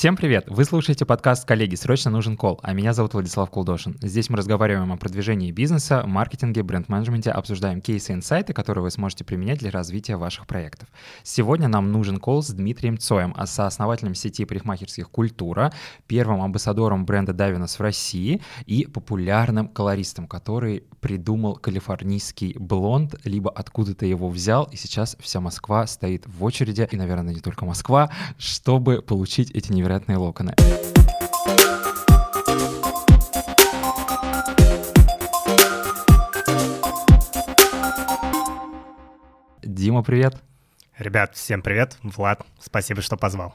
Всем привет! Вы слушаете подкаст «Коллеги, срочно нужен кол», а меня зовут Владислав Колдошин. Здесь мы разговариваем о продвижении бизнеса, маркетинге, бренд-менеджменте, обсуждаем кейсы и инсайты, которые вы сможете применять для развития ваших проектов. Сегодня нам нужен кол с Дмитрием Цоем, а сооснователем сети парикмахерских «Культура», первым амбассадором бренда Давинос в России и популярным колористом, который придумал калифорнийский блонд, либо откуда-то его взял, и сейчас вся Москва стоит в очереди, и, наверное, не только Москва, чтобы получить эти невероятные локоны. Дима, привет. Ребят, всем привет. Влад, спасибо, что позвал.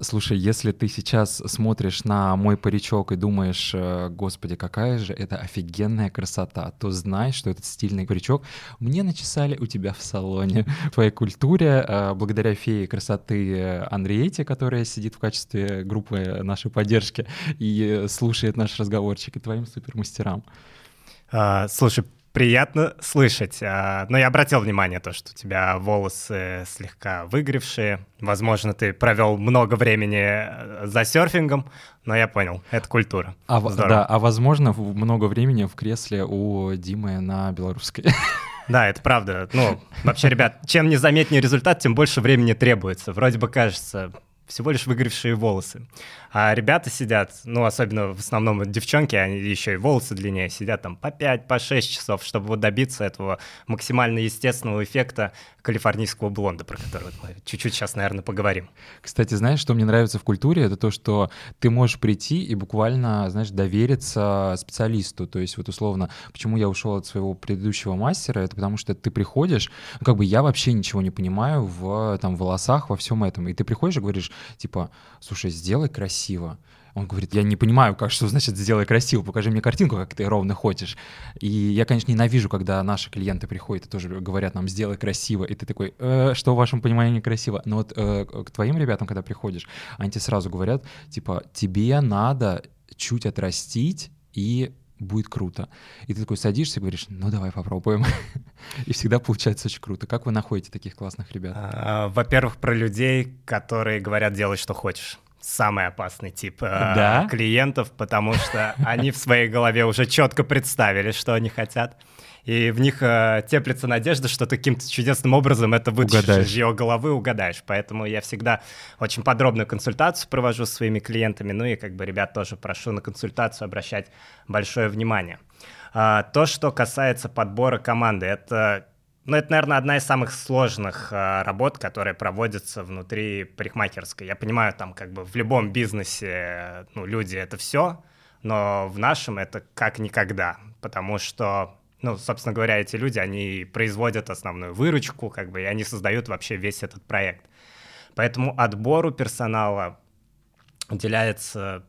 Слушай, если ты сейчас смотришь на мой паричок и думаешь, э, господи, какая же это офигенная красота, то знай, что этот стильный паричок мне начесали у тебя в салоне. В твоей культуре, э, благодаря фее красоты Андреете, которая сидит в качестве группы нашей поддержки и слушает наш разговорчик, и твоим супермастерам. А, слушай, приятно слышать. А, но я обратил внимание то, что у тебя волосы слегка выгревшие. Возможно, ты провел много времени э, за серфингом, но я понял, это культура. А, да, а возможно, много времени в кресле у Димы на белорусской. Да, это правда. Ну, вообще, ребят, чем незаметнее результат, тем больше времени требуется. Вроде бы кажется, всего лишь выгоревшие волосы. А ребята сидят, ну, особенно в основном девчонки, они еще и волосы длиннее, сидят там по 5, по 6 часов, чтобы вот добиться этого максимально естественного эффекта калифорнийского блонда, про который мы чуть-чуть сейчас, наверное, поговорим. Кстати, знаешь, что мне нравится в культуре, это то, что ты можешь прийти и буквально, знаешь, довериться специалисту. То есть вот условно, почему я ушел от своего предыдущего мастера, это потому что ты приходишь, ну, как бы я вообще ничего не понимаю в там волосах, во всем этом, и ты приходишь и говоришь, типа, слушай, сделай красиво. Он говорит, я не понимаю, как что значит сделай красиво, покажи мне картинку, как ты ровно хочешь. И я, конечно, ненавижу, когда наши клиенты приходят и тоже говорят нам, сделай красиво, и ты такой, э, что в вашем понимании красиво? Но вот э, к твоим ребятам, когда приходишь, они тебе сразу говорят, типа, тебе надо чуть отрастить и будет круто. И ты такой садишься и говоришь, ну давай попробуем. и всегда получается очень круто. Как вы находите таких классных ребят? А, во-первых, про людей, которые говорят, делай, что хочешь самый опасный тип э, да? клиентов, потому что они в своей голове уже четко представили, что они хотят. И в них э, теплится надежда, что ты каким-то чудесным образом это вытащишь из ее головы, угадаешь. Поэтому я всегда очень подробную консультацию провожу с своими клиентами. Ну и как бы ребят тоже прошу на консультацию обращать большое внимание. А, то, что касается подбора команды, это ну, это, наверное, одна из самых сложных э, работ, которая проводится внутри парикмахерской. Я понимаю, там как бы в любом бизнесе, ну, люди — это все, но в нашем это как никогда, потому что, ну, собственно говоря, эти люди, они производят основную выручку, как бы, и они создают вообще весь этот проект. Поэтому отбору персонала уделяется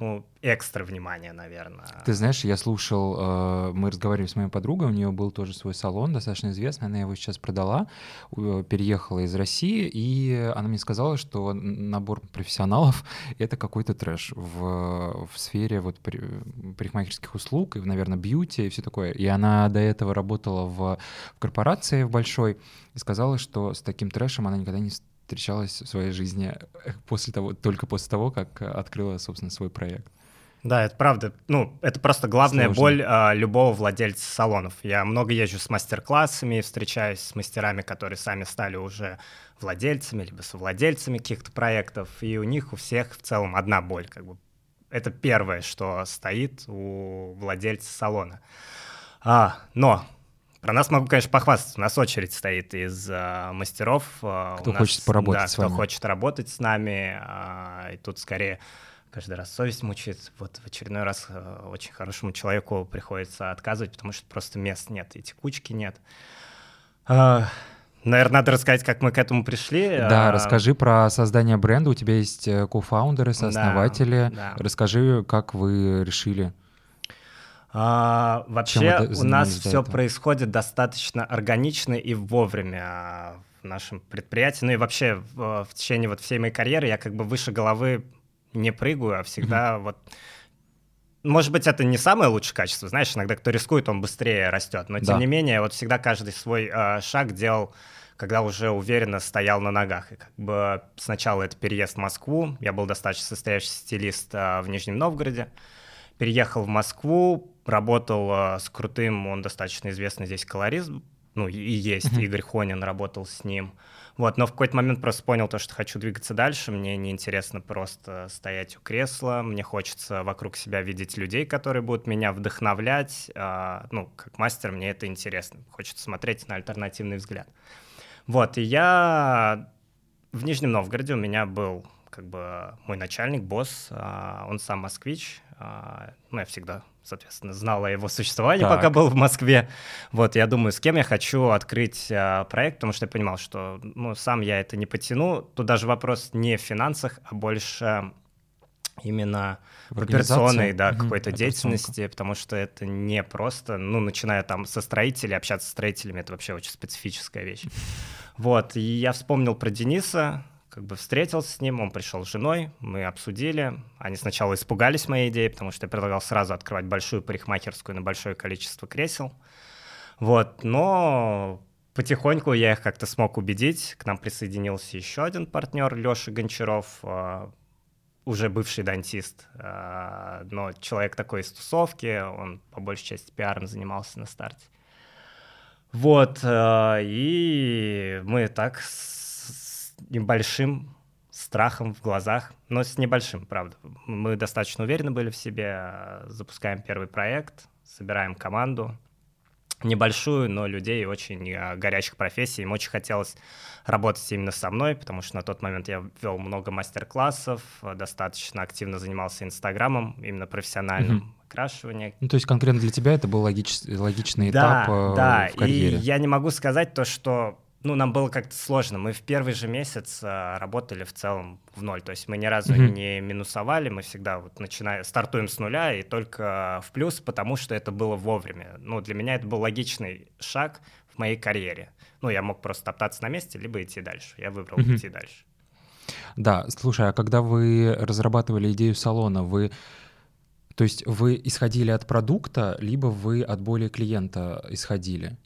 ну, экстра внимание, наверное. Ты знаешь, я слушал, э, мы разговаривали с моей подругой, у нее был тоже свой салон, достаточно известный, она его сейчас продала, переехала из России, и она мне сказала, что набор профессионалов — это какой-то трэш в, в сфере вот парикмахерских услуг, и, наверное, бьюти и все такое. И она до этого работала в, в корпорации в большой, и сказала, что с таким трэшем она никогда не встречалась в своей жизни э, после того, только после того, как открыла, собственно, свой проект. Да, это правда. Ну, это просто главная Сложно. боль а, любого владельца салонов. Я много езжу с мастер-классами, встречаюсь с мастерами, которые сами стали уже владельцами, либо совладельцами каких-то проектов, и у них у всех в целом одна боль. Как бы. Это первое, что стоит у владельца салона. А, но про нас могу, конечно, похвастаться. У нас очередь стоит из э, мастеров. Э, кто нас, хочет поработать да, с вами. кто хочет работать с нами. Э, и тут скорее каждый раз совесть мучает. Вот в очередной раз э, очень хорошему человеку приходится отказывать, потому что просто мест нет и текучки нет. Э, Наверное, надо рассказать, как мы к этому пришли. Да, а... расскажи про создание бренда. У тебя есть э, кофаундеры, сооснователи. Да, да. Расскажи, как вы решили. А, вообще у нас все происходит достаточно органично и вовремя в нашем предприятии. Ну и вообще в, в течение вот всей моей карьеры я как бы выше головы не прыгаю, а всегда вот... Может быть, это не самое лучшее качество, знаешь, иногда кто рискует, он быстрее растет, но тем да. не менее, вот всегда каждый свой э, шаг делал когда уже уверенно стоял на ногах. И как бы сначала это переезд в Москву, я был достаточно состоящий стилист а, в Нижнем Новгороде, переехал в Москву, работал а, с крутым, он достаточно известный здесь колорист, ну и есть, mm-hmm. Игорь Хонин работал с ним. Вот, но в какой-то момент просто понял то, что хочу двигаться дальше, мне неинтересно просто стоять у кресла, мне хочется вокруг себя видеть людей, которые будут меня вдохновлять, а, ну, как мастер мне это интересно, хочется смотреть на альтернативный взгляд. Вот, и я в Нижнем Новгороде у меня был как бы мой начальник, босс, а, он сам москвич, ну, я всегда, соответственно, знал о его существовании, так. пока был в Москве. Вот, я думаю, с кем я хочу открыть а, проект, потому что я понимал, что, ну, сам я это не потяну. Тут даже вопрос не в финансах, а больше именно в операционной, да, угу, какой-то деятельности, потому что это не просто, ну, начиная там со строителей, общаться с строителями, это вообще очень специфическая вещь. Вот, и я вспомнил про Дениса, как бы встретился с ним, он пришел с женой, мы обсудили. Они сначала испугались моей идеи, потому что я предлагал сразу открывать большую парикмахерскую на большое количество кресел. Вот, но потихоньку я их как-то смог убедить. К нам присоединился еще один партнер, Леша Гончаров, а, уже бывший дантист, а, но человек такой из тусовки, он по большей части пиаром занимался на старте. Вот, а, и мы так небольшим страхом в глазах, но с небольшим, правда. Мы достаточно уверены были в себе, запускаем первый проект, собираем команду, небольшую, но людей очень а, горячих профессий. Им очень хотелось работать именно со мной, потому что на тот момент я вел много мастер-классов, достаточно активно занимался Инстаграмом, именно профессиональным. Mm-hmm окрашивания. Ну, то есть конкретно для тебя это был логич... логичный да, этап э, да. в карьере. И я не могу сказать то, что ну, нам было как-то сложно. Мы в первый же месяц а, работали в целом в ноль. То есть мы ни разу mm-hmm. не минусовали, мы всегда вот начинаем, стартуем с нуля и только в плюс, потому что это было вовремя. Ну, для меня это был логичный шаг в моей карьере. Ну, я мог просто топтаться на месте, либо идти дальше. Я выбрал mm-hmm. идти дальше. Да, слушай, а когда вы разрабатывали идею салона, вы то есть вы исходили от продукта, либо вы от боли клиента исходили?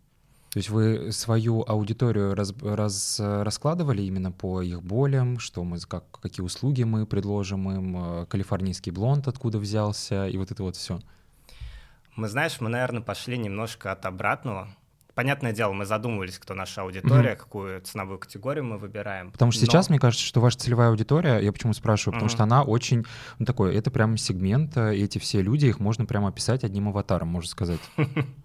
То есть вы свою аудиторию раз, раз, раскладывали именно по их болям, что мы, как, какие услуги мы предложим им, э, калифорнийский блонд откуда взялся, и вот это вот все? Мы, знаешь, мы, наверное, пошли немножко от обратного. Понятное дело, мы задумывались, кто наша аудитория, mm-hmm. какую ценовую категорию мы выбираем. Потому что но... сейчас, мне кажется, что ваша целевая аудитория, я почему спрашиваю, потому mm-hmm. что она очень, ну такой, это прям сегмент, э, эти все люди, их можно прямо описать одним аватаром, можно сказать.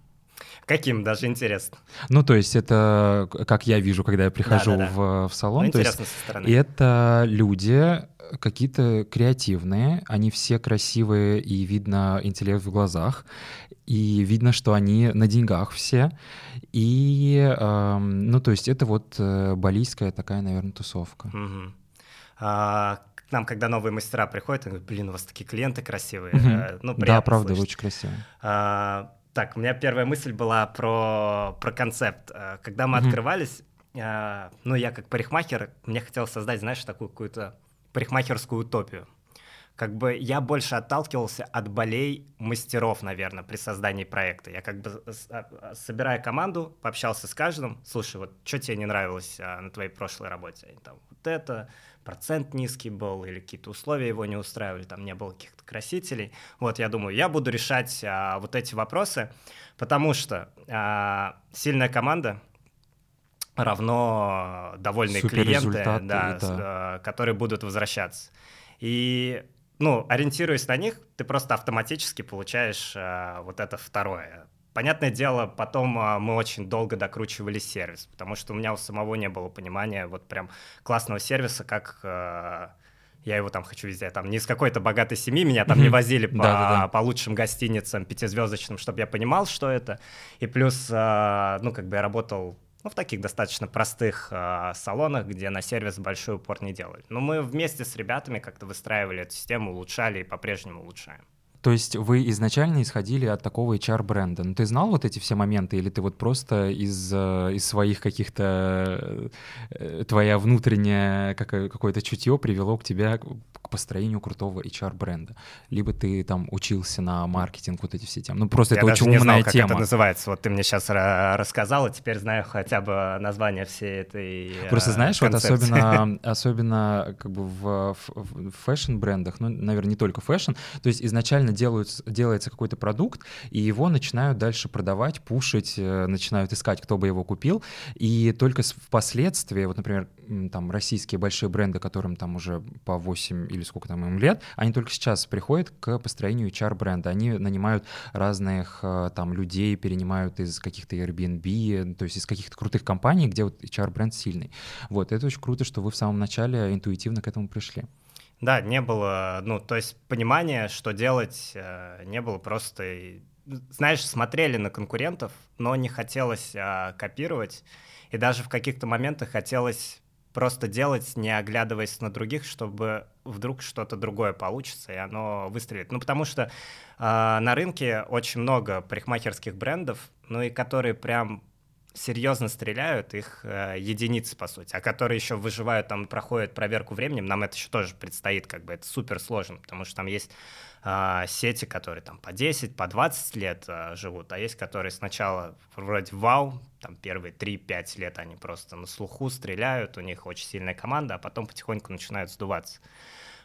Каким, даже интересно. Ну, то есть это, как я вижу, когда я прихожу да, да, да. В, в салон, ну, то есть со стороны. это люди какие-то креативные, они все красивые, и видно интеллект в глазах, и видно, что они на деньгах все. И, э, ну, то есть это вот э, балийская такая, наверное, тусовка. Угу. А, к нам, когда новые мастера приходят, они говорят, блин, у вас такие клиенты красивые. Угу. Ну, да, правда, слышать. очень красивые. А, так, у меня первая мысль была про, про концепт. Э, когда мы mm-hmm. открывались, э, ну, я как парикмахер, мне хотелось создать, знаешь, такую какую-то парикмахерскую утопию. Как бы я больше отталкивался от болей мастеров, наверное, при создании проекта. Я как бы а, собирая команду, пообщался с каждым. Слушай, вот что тебе не нравилось а, на твоей прошлой работе? Они там, вот это, процент низкий был, или какие-то условия его не устраивали, там не было каких-то красителей. Вот, я думаю, я буду решать а, вот эти вопросы, потому что а, сильная команда равно довольные клиенты, да, да. А, которые будут возвращаться. И ну, ориентируясь на них, ты просто автоматически получаешь а, вот это второе. Понятное дело, потом а, мы очень долго докручивали сервис, потому что у меня у самого не было понимания вот прям классного сервиса, как а, я его там хочу везде, там не из какой-то богатой семьи, меня там не возили по, по лучшим гостиницам пятизвездочным, чтобы я понимал, что это. И плюс, а, ну, как бы я работал ну, в таких достаточно простых э, салонах, где на сервис большой упор не делали. Но мы вместе с ребятами как-то выстраивали эту систему, улучшали и по-прежнему улучшаем. То есть вы изначально исходили от такого HR-бренда. Ну, ты знал вот эти все моменты, или ты вот просто из, э, из своих каких-то... Э, твоя внутренняя какое-то чутье привело к тебе к построению крутого HR-бренда? Либо ты там учился на маркетинг, вот эти все темы. Ну, просто Я это очень умная знал, как тема. это называется. Вот ты мне сейчас рассказал, и теперь знаю хотя бы название всей этой Просто знаешь, концепции. вот особенно, особенно как бы в, в, в фэшн-брендах, ну, наверное, не только фэшн, то есть изначально изначально делают, делается какой-то продукт, и его начинают дальше продавать, пушить, э, начинают искать, кто бы его купил, и только впоследствии, вот, например, там российские большие бренды, которым там уже по 8 или сколько там им лет, они только сейчас приходят к построению HR-бренда. Они нанимают разных э, там людей, перенимают из каких-то Airbnb, то есть из каких-то крутых компаний, где вот HR-бренд сильный. Вот, это очень круто, что вы в самом начале интуитивно к этому пришли. Да, не было, ну, то есть понимания, что делать, э, не было просто... Знаешь, смотрели на конкурентов, но не хотелось а, копировать, и даже в каких-то моментах хотелось просто делать, не оглядываясь на других, чтобы вдруг что-то другое получится, и оно выстрелит. Ну, потому что э, на рынке очень много парикмахерских брендов, ну и которые прям серьезно стреляют, их э, единицы, по сути, а которые еще выживают, там, проходят проверку временем, нам это еще тоже предстоит, как бы, это супер сложно, потому что там есть э, сети, которые там по 10, по 20 лет э, живут, а есть, которые сначала вроде вау, там первые 3-5 лет они просто на слуху стреляют, у них очень сильная команда, а потом потихоньку начинают сдуваться.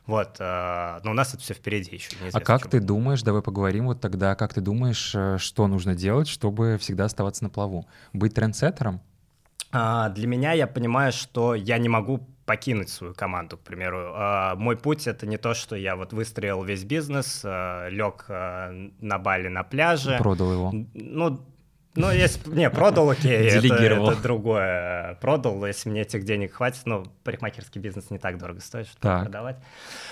Вот, э, но у нас это все впереди еще. А как ты думаешь, давай поговорим вот тогда, как ты думаешь, э, что нужно делать, чтобы всегда оставаться на плаву? Быть трендсеттером? А, для меня я понимаю, что я не могу покинуть свою команду, к примеру. А, мой путь — это не то, что я вот выстроил весь бизнес, а, лег на Бали на пляже. Продал его. Ну, ну, если... Не, продал, окей, это, это другое. Продал, если мне этих денег хватит. Ну, парикмахерский бизнес не так дорого стоит, чтобы так. продавать.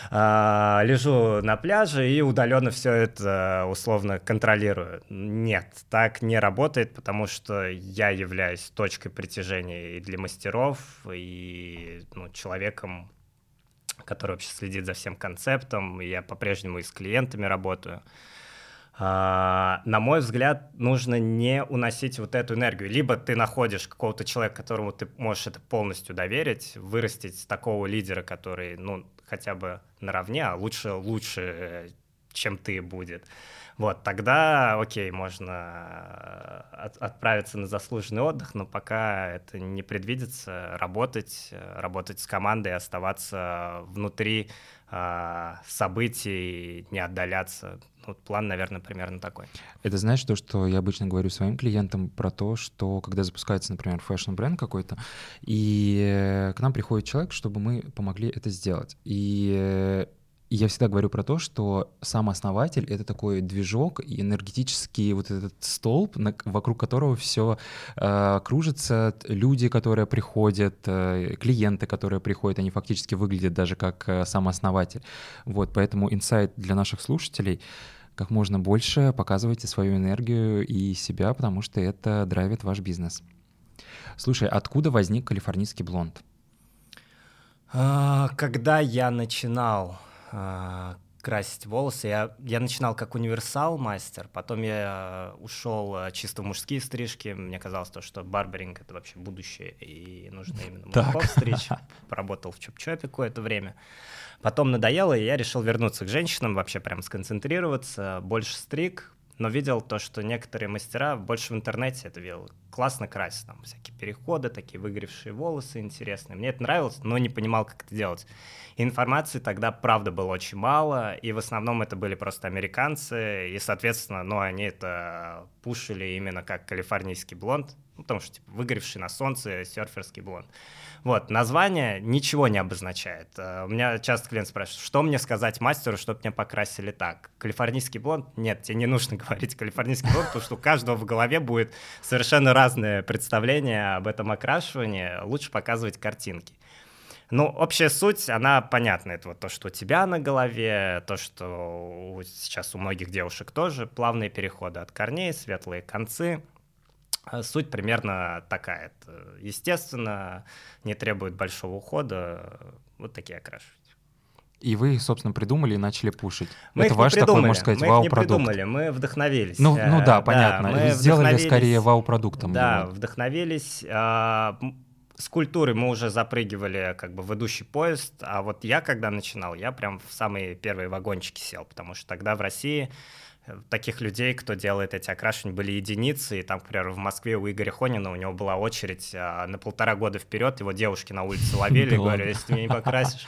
А, лежу на пляже и удаленно все это условно контролирую. Нет, так не работает, потому что я являюсь точкой притяжения и для мастеров, и ну, человеком, который вообще следит за всем концептом. Я по-прежнему и с клиентами работаю. А, на мой взгляд, нужно не уносить вот эту энергию. Либо ты находишь какого-то человека, которому ты можешь это полностью доверить, вырастить такого лидера, который, ну, хотя бы наравне, а лучше, лучше, чем ты будет. Вот, тогда, окей, можно э, от, отправиться на заслуженный отдых, но пока это не предвидится, работать, работать с командой, оставаться внутри э, событий, не отдаляться. Вот план, наверное, примерно такой. Это знаешь то, что я обычно говорю своим клиентам про то, что когда запускается, например, фэшн-бренд какой-то, и к нам приходит человек, чтобы мы помогли это сделать. И я всегда говорю про то, что сам основатель — это такой движок и энергетический вот этот столб, на, вокруг которого все э, кружится. Люди, которые приходят, э, клиенты, которые приходят, они фактически выглядят даже как э, сам основатель. Вот, поэтому инсайт для наших слушателей — как можно больше показывайте свою энергию и себя, потому что это драйвит ваш бизнес. Слушай, откуда возник калифорнийский блонд? А, когда я начинал а, красить волосы. Я, я начинал как универсал мастер, потом я ушел а, чисто в мужские стрижки. Мне казалось, то, что барберинг — это вообще будущее, и нужно именно мужиков стричь. Поработал в чоп-чопе какое-то время. Потом надоело, и я решил вернуться к женщинам, вообще прям сконцентрироваться, больше стриг, но видел то, что некоторые мастера больше в интернете это видел. Классно красят, там всякие переходы, такие выгоревшие волосы интересные. Мне это нравилось, но не понимал, как это делать. Информации тогда, правда, было очень мало, и в основном это были просто американцы, и, соответственно, ну, они это пушили именно как калифорнийский блонд, ну, потому что, типа, выгоревший на солнце серферский блонд. Вот, название ничего не обозначает. Э, у меня часто клиент спрашивает, что мне сказать мастеру, чтобы меня покрасили так? Калифорнийский блонд? Нет, тебе не нужно говорить калифорнийский блонд, потому что у каждого в голове будет совершенно разное представление об этом окрашивании. Лучше показывать картинки. Ну, общая суть, она понятна. Это вот то, что у тебя на голове, то, что сейчас у многих девушек тоже, плавные переходы от корней, светлые концы. А суть примерно такая. Это, естественно, не требует большого ухода. Вот такие окрашивания. И вы, собственно, придумали и начали пушить. Мы Это ваш такой, можно сказать, вау-продукт. Мы придумали, мы вдохновились. Ну, ну да, понятно. Да, мы сделали скорее вау-продуктом. Да, его. вдохновились. А, с культуры мы уже запрыгивали как бы в идущий поезд, а вот я, когда начинал, я прям в самые первые вагончики сел, потому что тогда в России э, таких людей, кто делает эти окрашивания, были единицы. И там, к примеру, в Москве у Игоря Хонина у него была очередь а, на полтора года вперед. Его девушки на улице ловили и говорили, если ты меня не покрасишь,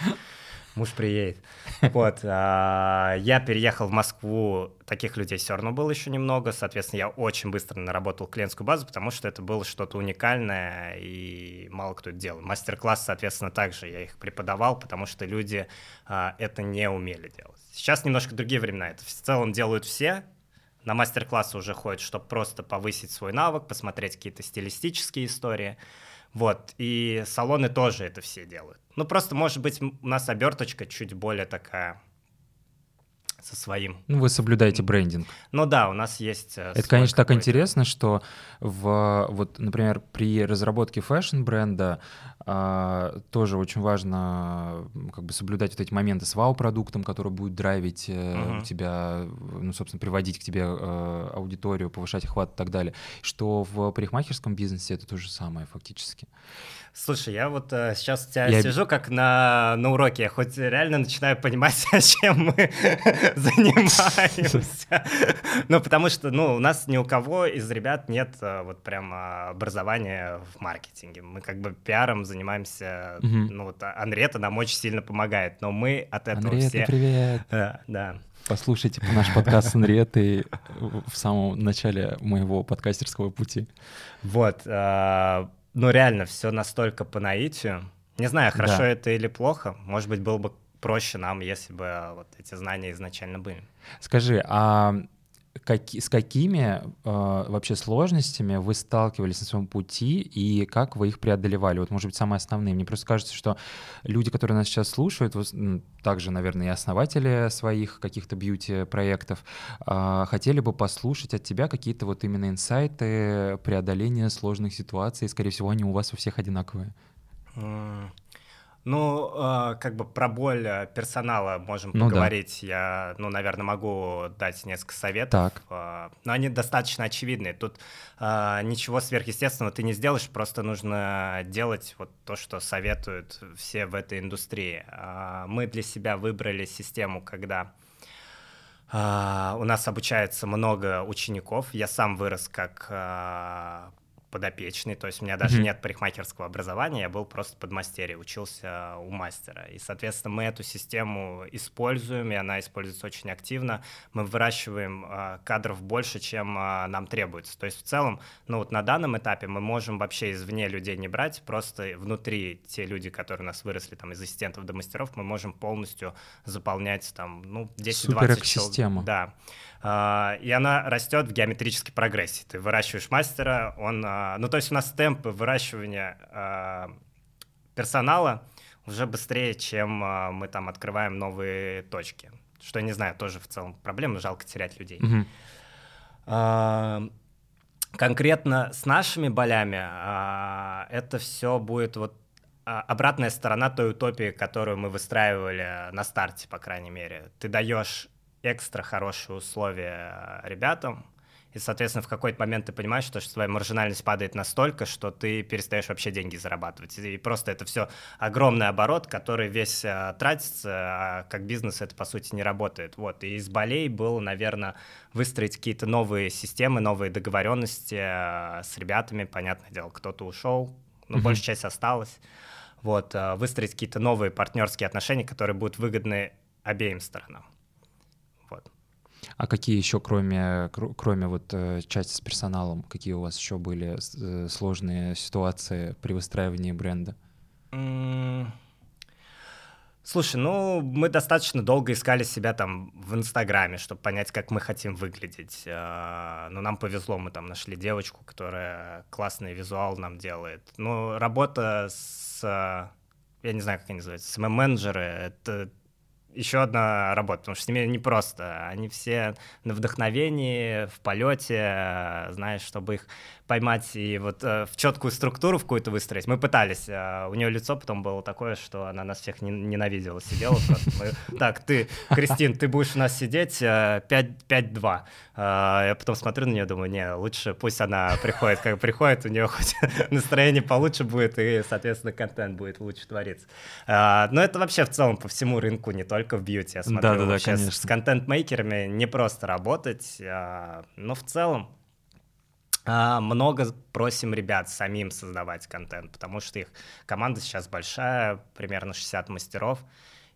муж приедет. Вот. А, я переехал в Москву, таких людей все равно было еще немного, соответственно, я очень быстро наработал клиентскую базу, потому что это было что-то уникальное, и мало кто это делал. Мастер-класс, соответственно, также я их преподавал, потому что люди а, это не умели делать. Сейчас немножко другие времена, это в целом делают все, на мастер-классы уже ходят, чтобы просто повысить свой навык, посмотреть какие-то стилистические истории. Вот, и салоны тоже это все делают. Ну, просто, может быть, у нас оберточка чуть более такая со своим. Ну, вы соблюдаете брендинг. Ну да, у нас есть... Э, Это, конечно, так интересно, что в, вот, например, при разработке фэшн-бренда а, тоже очень важно как бы соблюдать вот эти моменты с вау-продуктом, который будет драйвить uh-huh. тебя, ну, собственно, приводить к тебе а, аудиторию, повышать охват и так далее. Что в парикмахерском бизнесе это то же самое фактически. Слушай, я вот э, сейчас у тебя я... сижу как на, на уроке, я хоть реально начинаю понимать, чем мы занимаемся. ну, потому что, ну, у нас ни у кого из ребят нет э, вот прям образования в маркетинге. Мы как бы пиаром занимаемся, угу. ну, вот Анрета нам очень сильно помогает, но мы от этого Анрета, все... привет! Да, да. Послушайте наш подкаст с Анриетой в самом начале моего подкастерского пути. Вот, э, ну реально все настолько по наитию. Не знаю, хорошо да. это или плохо. Может быть, было бы проще нам, если бы вот эти знания изначально были. Скажи, а как, с какими э, вообще сложностями вы сталкивались на своем пути и как вы их преодолевали? Вот, может быть, самые основные. Мне просто кажется, что люди, которые нас сейчас слушают, вот, также, наверное, и основатели своих каких-то бьюти-проектов, э, хотели бы послушать от тебя какие-то вот именно инсайты преодоления сложных ситуаций. Скорее всего, они у вас у всех одинаковые. Ну, э, как бы про боль э, персонала можем ну, поговорить. Да. Я, ну, наверное, могу дать несколько советов. Так. Э, но они достаточно очевидные. Тут э, ничего сверхъестественного ты не сделаешь, просто нужно делать вот то, что советуют все в этой индустрии. Э, мы для себя выбрали систему, когда Uh, у нас обучается много учеников. Я сам вырос как uh, подопечный, то есть у меня даже mm-hmm. нет парикмахерского образования, я был просто подмастерье, учился у мастера. И, соответственно, мы эту систему используем, и она используется очень активно. Мы выращиваем э, кадров больше, чем э, нам требуется. То есть в целом, ну вот на данном этапе мы можем вообще извне людей не брать, просто внутри те люди, которые у нас выросли там из ассистентов до мастеров, мы можем полностью заполнять там, ну, 10-20 человек. Да. Uh, и она растет в геометрической прогрессии. Ты выращиваешь мастера, он а, ну, то есть у нас темпы выращивания а, персонала уже быстрее, чем а, мы там открываем новые точки. Что, я не знаю, тоже в целом проблема, жалко терять людей. Mm-hmm. Конкретно с нашими болями это все будет вот обратная сторона той утопии, которую мы выстраивали на старте, по крайней мере. Ты даешь экстра хорошие условия ребятам, и, соответственно, в какой-то момент ты понимаешь, что, что твоя маржинальность падает настолько, что ты перестаешь вообще деньги зарабатывать. И просто это все огромный оборот, который весь а, тратится, а как бизнес это, по сути, не работает. Вот. И из болей было, наверное, выстроить какие-то новые системы, новые договоренности а, с ребятами. Понятное дело, кто-то ушел, но mm-hmm. большая часть осталась. Вот. А, выстроить какие-то новые партнерские отношения, которые будут выгодны обеим сторонам. А какие еще, кроме, кроме вот э, части с персоналом, какие у вас еще были э, сложные ситуации при выстраивании бренда? Слушай, ну, мы достаточно долго искали себя там в Инстаграме, чтобы понять, как мы хотим выглядеть. А, Но нам повезло, мы там нашли девочку, которая классный визуал нам делает. Ну, работа с, я не знаю, как они называются, СММ-менеджеры — это еще одна работа, потому что с ними непросто. Они все на вдохновении, в полете, знаешь, чтобы их поймать и вот э, в четкую структуру в какую-то выстроить. Мы пытались. Э, у нее лицо потом было такое, что она нас всех не, ненавидела, сидела просто. Мы, так, ты, Кристин, ты будешь у нас сидеть э, 5-2. Э, я потом смотрю на нее, думаю, не, лучше пусть она приходит, как приходит, у нее хоть настроение получше будет, и, соответственно, контент будет лучше твориться. Э, но это вообще в целом по всему рынку, не только в бьюти. Я смотрю, да, да, да, конечно. с контент-мейкерами не просто работать, э, но в целом а, много просим ребят самим создавать контент, потому что их команда сейчас большая, примерно 60 мастеров,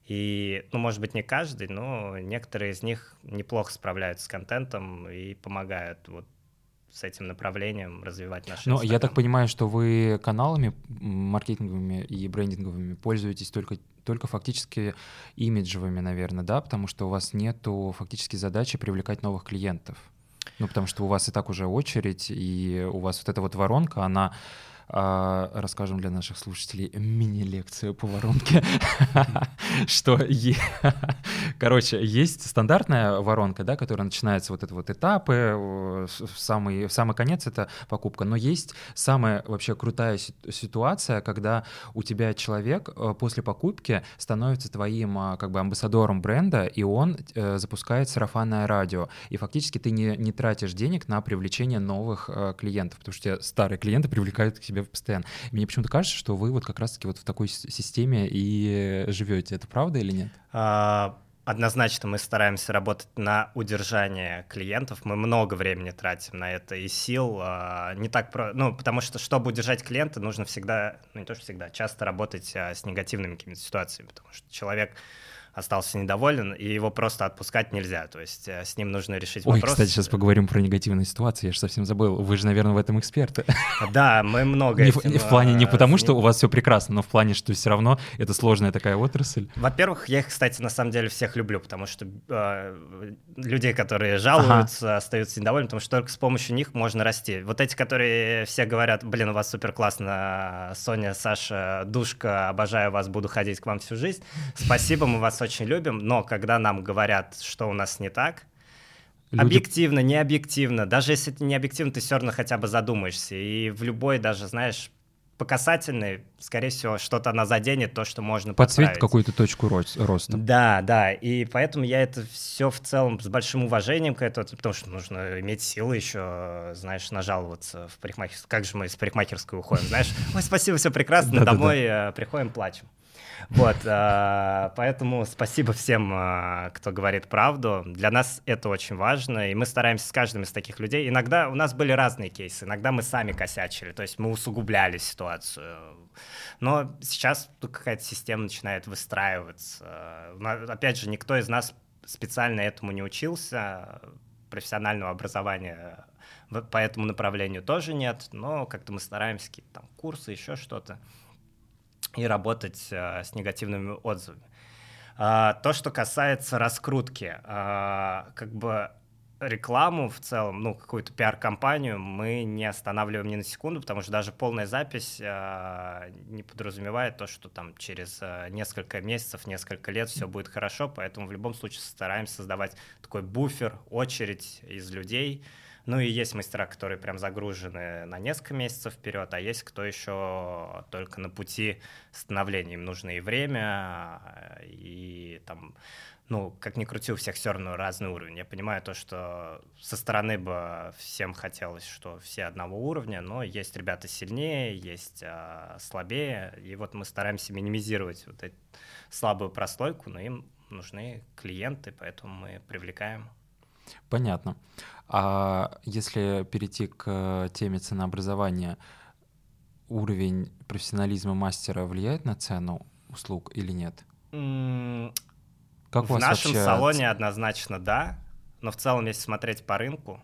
и, ну, может быть, не каждый, но некоторые из них неплохо справляются с контентом и помогают вот с этим направлением развивать наши Ну, я так понимаю, что вы каналами маркетинговыми и брендинговыми пользуетесь только, только фактически имиджевыми, наверное, да? Потому что у вас нету фактически задачи привлекать новых клиентов. Ну, потому что у вас и так уже очередь, и у вас вот эта вот воронка, она а, расскажем для наших слушателей мини-лекцию по воронке, что, короче, есть стандартная воронка, да, которая начинается вот это вот этапы, самый, самый конец — это покупка, но есть самая вообще крутая ситуация, когда у тебя человек э, после покупки становится твоим а, как бы амбассадором бренда, и он э, запускает сарафанное радио, и фактически ты не, не тратишь денег на привлечение новых э, клиентов, потому что старые клиенты привлекают к себе себе постоянно. мне почему-то кажется, что вы вот как раз-таки вот в такой системе и живете. Это правда или нет? А, однозначно мы стараемся работать на удержание клиентов. Мы много времени тратим на это и сил. А, не так про... Ну, потому что, чтобы удержать клиента, нужно всегда, ну не то что всегда, часто работать а, с негативными какими-то ситуациями, потому что человек остался недоволен, и его просто отпускать нельзя. То есть э, с ним нужно решить Ой, вопрос. кстати, сейчас поговорим про негативные ситуации. Я же совсем забыл. Вы же, наверное, в этом эксперты. Да, мы много не, этим, в плане не потому, что у вас все прекрасно, но в плане, что все равно это сложная такая отрасль. Во-первых, я их, кстати, на самом деле всех люблю, потому что э, людей, которые жалуются, ага. остаются недовольны, потому что только с помощью них можно расти. Вот эти, которые все говорят, блин, у вас супер классно, Соня, Саша, Душка, обожаю вас, буду ходить к вам всю жизнь. Спасибо, мы вас очень любим, но когда нам говорят, что у нас не так, Люди... объективно, не объективно, даже если это не объективно, ты все равно хотя бы задумаешься. И в любой даже, знаешь, по касательной, скорее всего, что-то она заденет, то, что можно Подсветит какую-то точку роста. Да, да, и поэтому я это все в целом с большим уважением к этому, потому что нужно иметь силы еще, знаешь, нажаловаться в парикмахерскую. Как же мы из парикмахерской уходим, знаешь? Ой, спасибо, все прекрасно, домой э, приходим, плачем. Вот, а, поэтому спасибо всем, а, кто говорит правду. Для нас это очень важно, и мы стараемся с каждым из таких людей. Иногда у нас были разные кейсы, иногда мы сами косячили, то есть мы усугубляли ситуацию. Но сейчас какая-то система начинает выстраиваться. Опять же, никто из нас специально этому не учился, профессионального образования по этому направлению тоже нет, но как-то мы стараемся какие-то там курсы, еще что-то и работать э, с негативными отзывами. А, то, что касается раскрутки, а, как бы рекламу в целом, ну, какую-то пиар-компанию мы не останавливаем ни на секунду, потому что даже полная запись э, не подразумевает то, что там через э, несколько месяцев, несколько лет все будет хорошо, поэтому в любом случае стараемся создавать такой буфер, очередь из людей, ну и есть мастера, которые прям загружены на несколько месяцев вперед, а есть кто еще только на пути становления. Им нужно и время, и там, ну, как ни крути, у всех все равно разный уровень. Я понимаю то, что со стороны бы всем хотелось, что все одного уровня, но есть ребята сильнее, есть а, слабее, и вот мы стараемся минимизировать вот эту слабую прослойку, но им нужны клиенты, поэтому мы привлекаем. Понятно. А если перейти к теме ценообразования, уровень профессионализма мастера влияет на цену услуг или нет? Как в нашем вообще... салоне однозначно да, но в целом, если смотреть по рынку,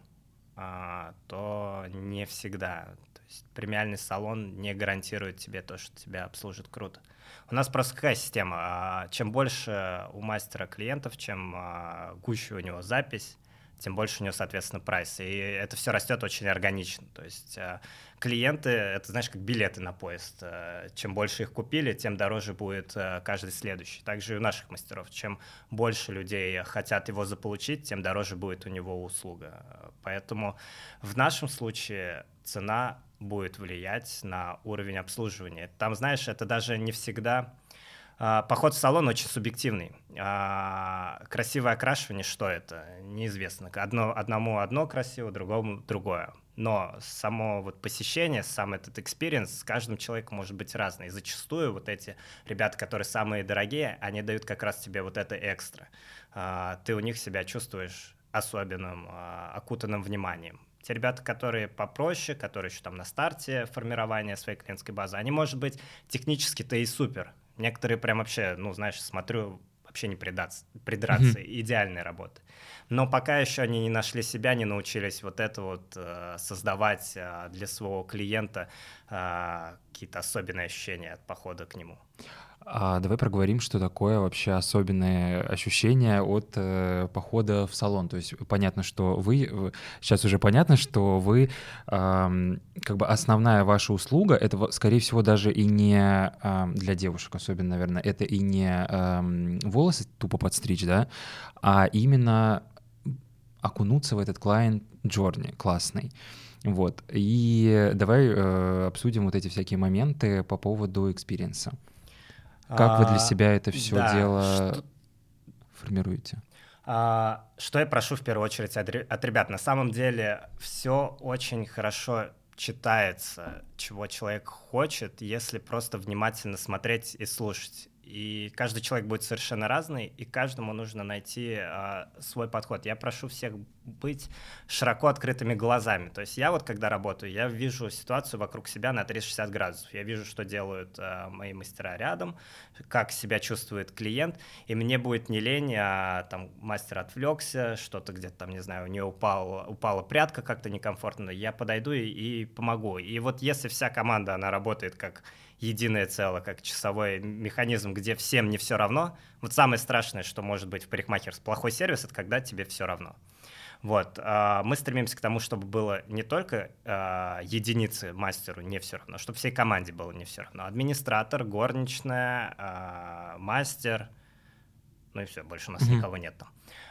а, то не всегда. То есть премиальный салон не гарантирует тебе то, что тебя обслужат круто. У нас просто какая система? А, чем больше у мастера клиентов, чем а, гуще у него запись, тем больше у него, соответственно, прайс. И это все растет очень органично. То есть э, клиенты, это, знаешь, как билеты на поезд. Э, чем больше их купили, тем дороже будет э, каждый следующий. Также и у наших мастеров. Чем больше людей хотят его заполучить, тем дороже будет у него услуга. Поэтому в нашем случае цена будет влиять на уровень обслуживания. Там, знаешь, это даже не всегда поход в салон очень субъективный. А, красивое окрашивание, что это? Неизвестно. Одно, одному одно красиво, другому другое. Но само вот посещение, сам этот experience с каждым человеком может быть разный. И зачастую вот эти ребята, которые самые дорогие, они дают как раз тебе вот это экстра. А, ты у них себя чувствуешь особенным, окутанным вниманием. Те ребята, которые попроще, которые еще там на старте формирования своей клиентской базы, они, может быть, технически-то и супер, Некоторые прям вообще, ну, знаешь, смотрю, вообще не придраться, придраться mm-hmm. идеальной работы. Но пока еще они не нашли себя, не научились вот это вот э, создавать э, для своего клиента э, какие-то особенные ощущения от похода к нему. А давай проговорим, что такое вообще особенное ощущение от э, похода в салон. То есть понятно, что вы сейчас уже понятно, что вы э, как бы основная ваша услуга это, скорее всего, даже и не э, для девушек, особенно, наверное, это и не э, волосы тупо подстричь, да, а именно окунуться в этот client journey классный. Вот. И давай э, обсудим вот эти всякие моменты по поводу experience а. Как вы для а, себя это все да, дело что... формируете? А, что я прошу в первую очередь от, от ребят? На самом деле все очень хорошо читается, чего человек хочет, если просто внимательно смотреть и слушать. И каждый человек будет совершенно разный, и каждому нужно найти э, свой подход. Я прошу всех быть широко открытыми глазами. То есть я вот, когда работаю, я вижу ситуацию вокруг себя на 360 градусов. Я вижу, что делают э, мои мастера рядом, как себя чувствует клиент, и мне будет не лень, а там мастер отвлекся, что-то где-то там, не знаю, у нее упал, упала прядка как-то некомфортно, я подойду и, и помогу. И вот если вся команда, она работает как единое целое, как часовой механизм, где всем не все равно. Вот самое страшное, что может быть в парикмахерс плохой сервис, это когда тебе все равно. Вот, э, мы стремимся к тому, чтобы было не только э, единицы мастеру не все равно, чтобы всей команде было не все равно. Администратор, горничная, э, мастер, ну и все, больше у нас mm-hmm. никого нет там.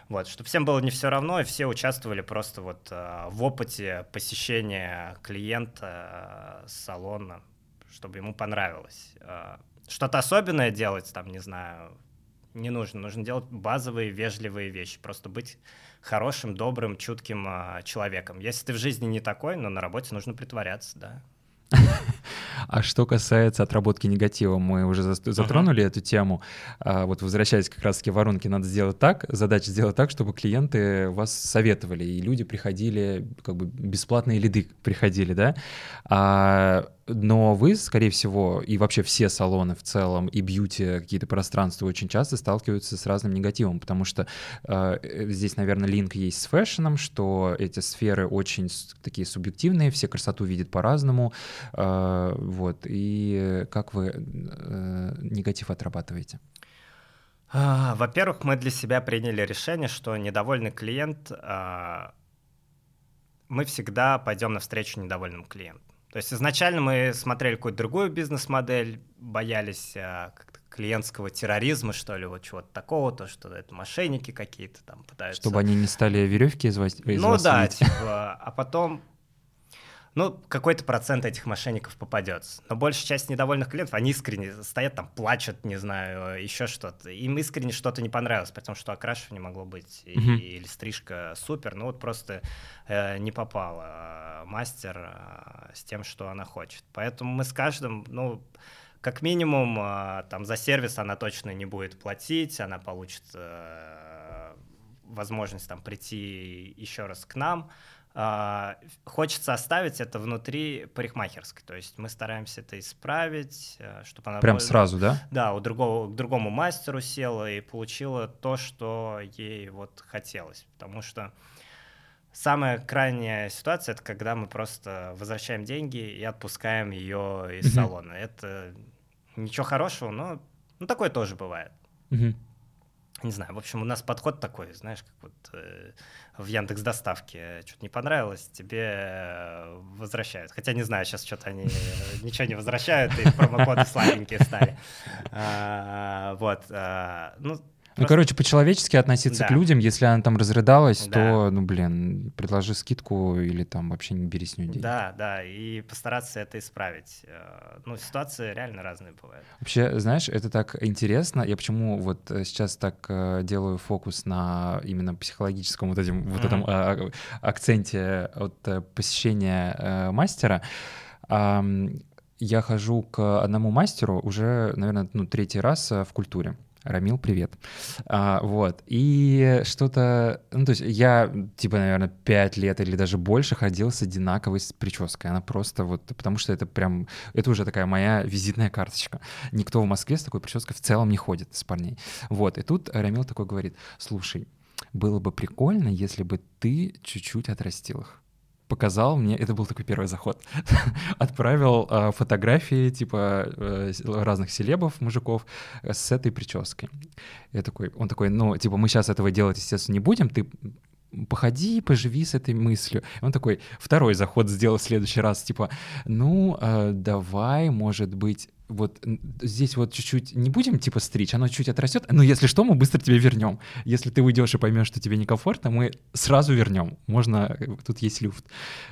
Вот, чтобы всем было не все равно, и все участвовали просто вот в опыте посещения клиента салона, чтобы ему понравилось. А, что-то особенное делать, там, не знаю, не нужно. Нужно делать базовые, вежливые вещи. Просто быть хорошим, добрым, чутким э, человеком. Если ты в жизни не такой, но на работе нужно притворяться, да. А что касается отработки негатива, мы уже затронули uh-huh. эту тему. А, вот возвращаясь как раз-таки в воронки, надо сделать так, задача сделать так, чтобы клиенты вас советовали, и люди приходили, как бы бесплатные лиды приходили, да? А но вы, скорее всего, и вообще все салоны в целом, и бьюти, какие-то пространства очень часто сталкиваются с разным негативом, потому что э, здесь, наверное, линк есть с фэшном, что эти сферы очень такие субъективные, все красоту видят по-разному, э, вот, и как вы э, негатив отрабатываете? А, во-первых, мы для себя приняли решение, что недовольный клиент, а, мы всегда пойдем навстречу недовольному клиенту. То есть изначально мы смотрели какую-то другую бизнес-модель, боялись а, клиентского терроризма, что ли, вот чего-то такого, то, что это мошенники какие-то там пытаются... Чтобы они не стали веревки из вас из Ну вас да, типа, а потом ну, какой-то процент этих мошенников попадется. Но большая часть недовольных клиентов, они искренне стоят там, плачут, не знаю, еще что-то. Им искренне что-то не понравилось, потому что окрашивание могло быть mm-hmm. или стрижка супер, но вот просто э, не попала мастер э, с тем, что она хочет. Поэтому мы с каждым, ну, как минимум, э, там за сервис она точно не будет платить, она получит э, возможность там прийти еще раз к нам, хочется оставить это внутри парикмахерской. То есть мы стараемся это исправить, э, чтобы она... Прям сразу, да? Да, у другого, к другому мастеру села и получила то, что ей вот хотелось. Потому что самая крайняя ситуация — это когда мы просто возвращаем деньги и отпускаем ее из салона. Это ничего хорошего, но ну, такое тоже бывает. Не знаю, в общем, у нас подход такой, знаешь, как вот э, в Яндекс Доставке что-то не понравилось, тебе э, возвращают. Хотя не знаю, сейчас что-то они ничего не возвращают, и промокоды слабенькие стали. А, вот. А, ну, ну, короче, по-человечески относиться да. к людям, если она там разрыдалась, да. то, ну, блин, предложи скидку или там вообще не бери с нее деньги. Да, да, и постараться это исправить. Э, ну, ситуации реально разные бывают. Вообще, знаешь, это так интересно. Я почему вот э, сейчас так э, делаю фокус на именно психологическом вот этим, mm-hmm. вот этом а, акценте от посещения мастера. Я хожу к одному мастеру уже, наверное, ну, третий раз в культуре. Рамил, привет. А, вот. И что-то... Ну, то есть я, типа, наверное, пять лет или даже больше ходил с одинаковой прической. Она просто вот... Потому что это прям... Это уже такая моя визитная карточка. Никто в Москве с такой прической в целом не ходит с парней. Вот. И тут Рамил такой говорит, слушай, было бы прикольно, если бы ты чуть-чуть отрастил их показал мне, это был такой первый заход, отправил э, фотографии типа э, разных селебов, мужиков э, с этой прической. Я такой, он такой, ну, типа, мы сейчас этого делать, естественно, не будем, ты походи, поживи с этой мыслью. Он такой второй заход сделал в следующий раз, типа, ну, э, давай, может быть, вот здесь вот чуть-чуть не будем типа стричь, оно чуть отрастет, но если что, мы быстро тебе вернем. Если ты уйдешь и поймешь, что тебе некомфортно, мы сразу вернем. Можно, тут есть люфт.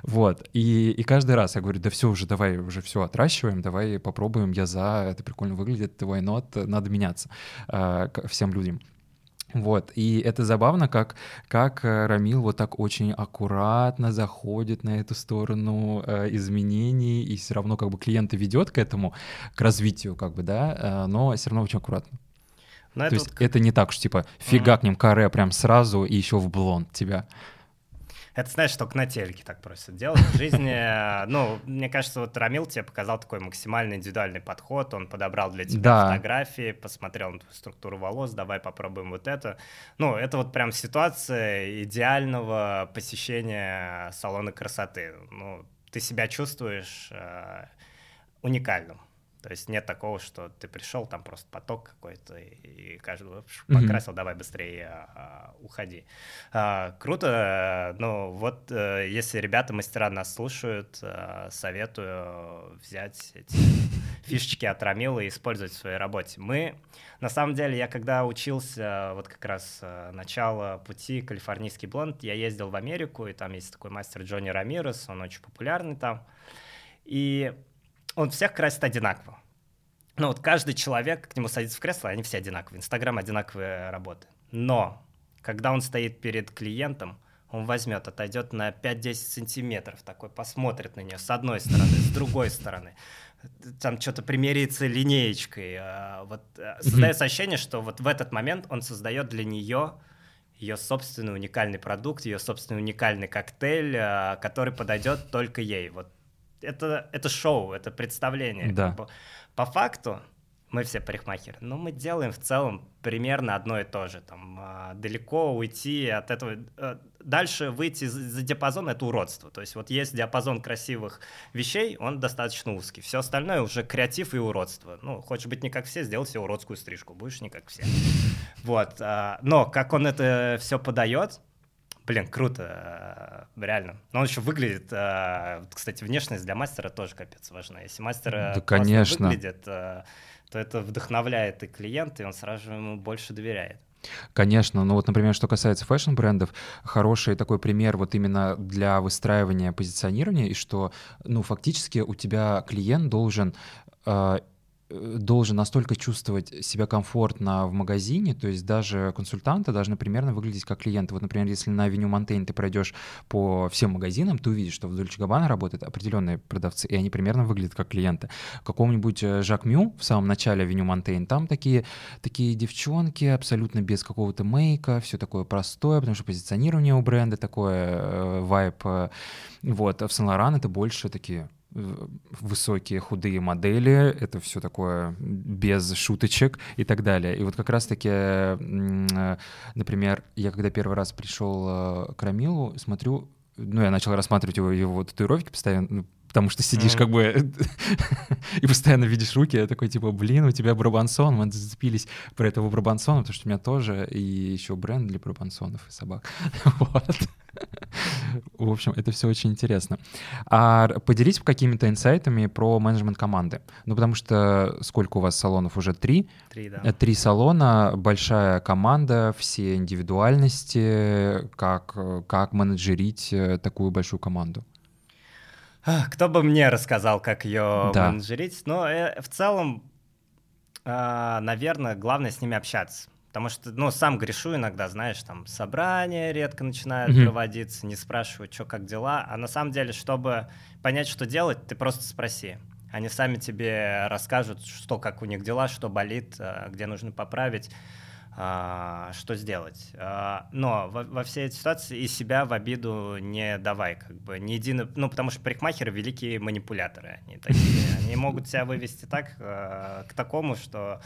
Вот. И, и каждый раз я говорю, да все уже, давай уже все отращиваем, давай попробуем, я за, это прикольно выглядит, why not, надо меняться э, всем людям. Вот, и это забавно, как, как э, Рамил вот так очень аккуратно заходит на эту сторону э, изменений, и все равно как бы клиента ведет к этому, к развитию, как бы, да, э, но все равно очень аккуратно. Но То это есть вот... это не так, что типа фигакнем каре прям сразу и еще в блонд тебя. Это, знаешь, только на телеке так просят делать. В жизни, ну, мне кажется, вот Рамил тебе показал такой максимально индивидуальный подход. Он подобрал для тебя да. фотографии, посмотрел на твою структуру волос, давай попробуем вот это. Ну, это вот прям ситуация идеального посещения салона красоты. Ну, ты себя чувствуешь э, уникальным. То есть нет такого, что ты пришел, там просто поток какой-то, и, каждый покрасил, mm-hmm. давай быстрее а, уходи. А, круто, ну вот э, если ребята, мастера нас слушают, а, советую взять эти фишечки от Рамила и использовать в своей работе. Мы, на самом деле, я когда учился, вот как раз а, начало пути калифорнийский блонд, я ездил в Америку, и там есть такой мастер Джонни Рамирес, он очень популярный там, и он всех красит одинаково. Ну вот каждый человек к нему садится в кресло, они все одинаковые. Инстаграм одинаковые работы. Но когда он стоит перед клиентом, он возьмет, отойдет на 5-10 сантиметров, такой посмотрит на нее с одной стороны, с другой стороны, там что-то примерится линеечкой. А, вот э, создается ощущение, что вот в этот момент он создает для нее ее собственный уникальный продукт, ее собственный уникальный коктейль, а, который подойдет только ей. Вот это, это шоу, это представление. Да. По факту мы все парикмахеры, но мы делаем в целом примерно одно и то же. Там, а, далеко уйти от этого, а, дальше выйти за, за диапазон — это уродство. То есть вот есть диапазон красивых вещей, он достаточно узкий. Все остальное уже креатив и уродство. Ну, хочешь быть не как все, сделай себе уродскую стрижку, будешь не как все. Вот. А, но как он это все подает, Блин, круто, э, реально. Но он еще выглядит, э, кстати, внешность для мастера тоже капец важна. Если мастер да, конечно. выглядит, э, то это вдохновляет и клиента, и он сразу же ему больше доверяет. Конечно, ну вот, например, что касается фэшн-брендов, хороший такой пример вот именно для выстраивания позиционирования, и что, ну, фактически у тебя клиент должен Э, должен настолько чувствовать себя комфортно в магазине, то есть даже консультанты должны примерно выглядеть как клиенты. Вот, например, если на Avenue Montaigne ты пройдешь по всем магазинам, ты увидишь, что в Dolce Gabbana работают определенные продавцы, и они примерно выглядят как клиенты. Какому-нибудь э, Jacquemus в самом начале Avenue Montaigne, там такие, такие девчонки абсолютно без какого-то мейка, все такое простое, потому что позиционирование у бренда такое, э, вайп. Вот, а в Сен-Лоран это больше такие высокие худые модели, это все такое без шуточек и так далее. И вот как раз-таки, э, например, я когда первый раз пришел э, к Рамилу, смотрю, ну, я начал рассматривать его, его татуировки постоянно, ну, потому что сидишь mm-hmm. как бы и постоянно видишь руки, я такой типа, блин, у тебя Брабансон, мы зацепились про этого Брабансона, потому что у меня тоже и еще бренд для Брабансонов и собак. вот. В общем, это все очень интересно. А поделись какими-то инсайтами про менеджмент команды. Ну, потому что сколько у вас салонов? Уже три? Три, да. Э, три салона, большая команда, все индивидуальности. Как, как менеджерить э, такую большую команду? Кто бы мне рассказал, как ее да. менеджерить? Но э, в целом, наверное, главное с ними общаться. Потому что, ну, сам грешу иногда, знаешь, там собрания редко начинают mm-hmm. проводиться, не спрашивают, что, как дела. А на самом деле, чтобы понять, что делать, ты просто спроси. Они сами тебе расскажут, что, как у них дела, что болит, э, где нужно поправить, а, что сделать. А, но во, во всей этой ситуации и себя в обиду не давай, как бы, не едино, ну, потому что парикмахеры — великие манипуляторы, они такие, они могут себя вывести так, э, к такому, что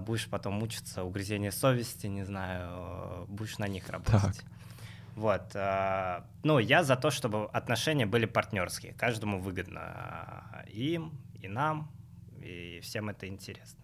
будешь потом мучиться, угрызение совести, не знаю, будешь на них работать. Так. Вот. Ну, я за то, чтобы отношения были партнерские, каждому выгодно. Им, и нам, и всем это интересно.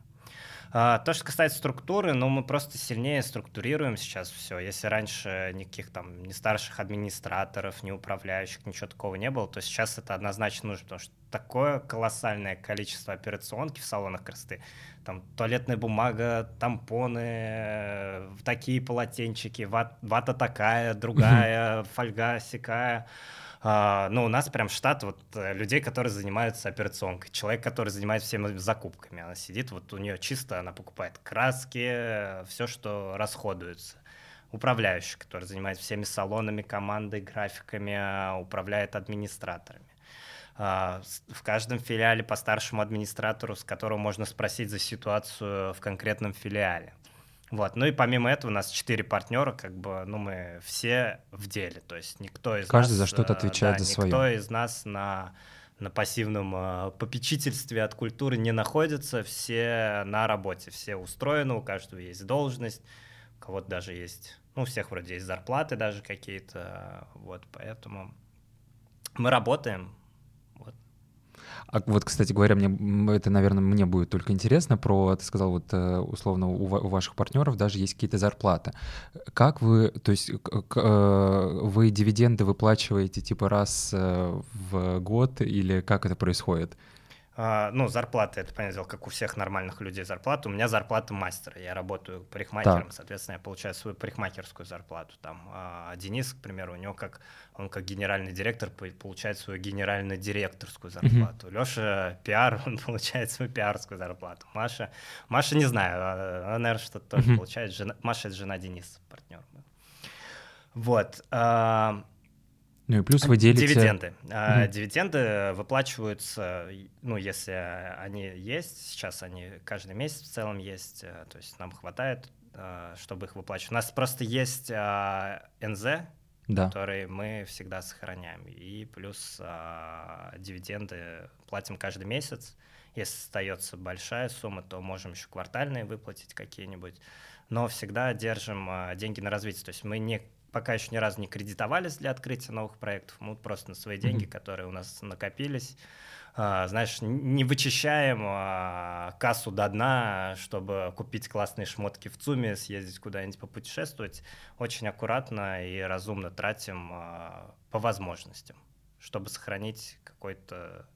А, то, что касается структуры, ну, мы просто сильнее структурируем сейчас все. Если раньше никаких там ни старших администраторов, ни управляющих, ничего такого не было, то сейчас это однозначно нужно, потому что такое колоссальное количество операционки в салонах красоты. Там туалетная бумага, тампоны, э, такие полотенчики, ват, вата такая, другая, фольга сякая. Uh, ну, у нас прям штат вот э, людей, которые занимаются операционкой. Человек, который занимается всеми закупками. Она сидит, вот у нее чисто, она покупает краски, все, что расходуется. Управляющий, который занимается всеми салонами, командой, графиками, а, управляет администраторами. Uh, в каждом филиале по старшему администратору, с которого можно спросить за ситуацию в конкретном филиале. Вот. Ну и помимо этого у нас четыре партнера, как бы, ну мы все в деле, то есть никто из Каждый нас... за что-то э, отвечает да, за свое. Никто из нас на, на пассивном э, попечительстве от культуры не находится, все на работе, все устроены, у каждого есть должность, у кого-то даже есть, ну у всех вроде есть зарплаты даже какие-то, вот, поэтому мы работаем, а вот, кстати говоря, мне это, наверное, мне будет только интересно про, ты сказал, вот э, условно у, у ваших партнеров даже есть какие-то зарплаты. Как вы, то есть э, вы дивиденды выплачиваете типа раз э, в год или как это происходит? А, ну, зарплата, это, понятное дело, как у всех нормальных людей зарплата. У меня зарплата мастера. Я работаю парикмахером, так. соответственно, я получаю свою парикмахерскую зарплату. Там а Денис, к примеру, у него как он как генеральный директор получает свою генерально-директорскую зарплату. Mm-hmm. Леша пиар, он получает свою пиарскую зарплату. Маша, Маша не знаю, а, она, наверное, что-то тоже mm-hmm. получает. Жена, Маша — это жена Дениса, партнер. Вот. А, ну и плюс вы делите... Дивиденды. Mm-hmm. Дивиденды выплачиваются, ну, если они есть, сейчас они каждый месяц в целом есть, э, то есть нам хватает, э, чтобы их выплачивать. У нас просто есть а, НЗ, да. который мы всегда сохраняем. И плюс а, дивиденды платим каждый месяц. Если остается большая сумма, то можем еще квартальные выплатить какие-нибудь. Но всегда держим деньги на развитие. То есть мы не пока еще ни разу не кредитовались для открытия новых проектов. Мы просто на свои деньги, mm-hmm. которые у нас накопились, а, знаешь, не вычищаем а, кассу до дна, чтобы купить классные шмотки в ЦУМе, съездить куда-нибудь попутешествовать. Очень аккуратно и разумно тратим а, по возможностям, чтобы сохранить какой-то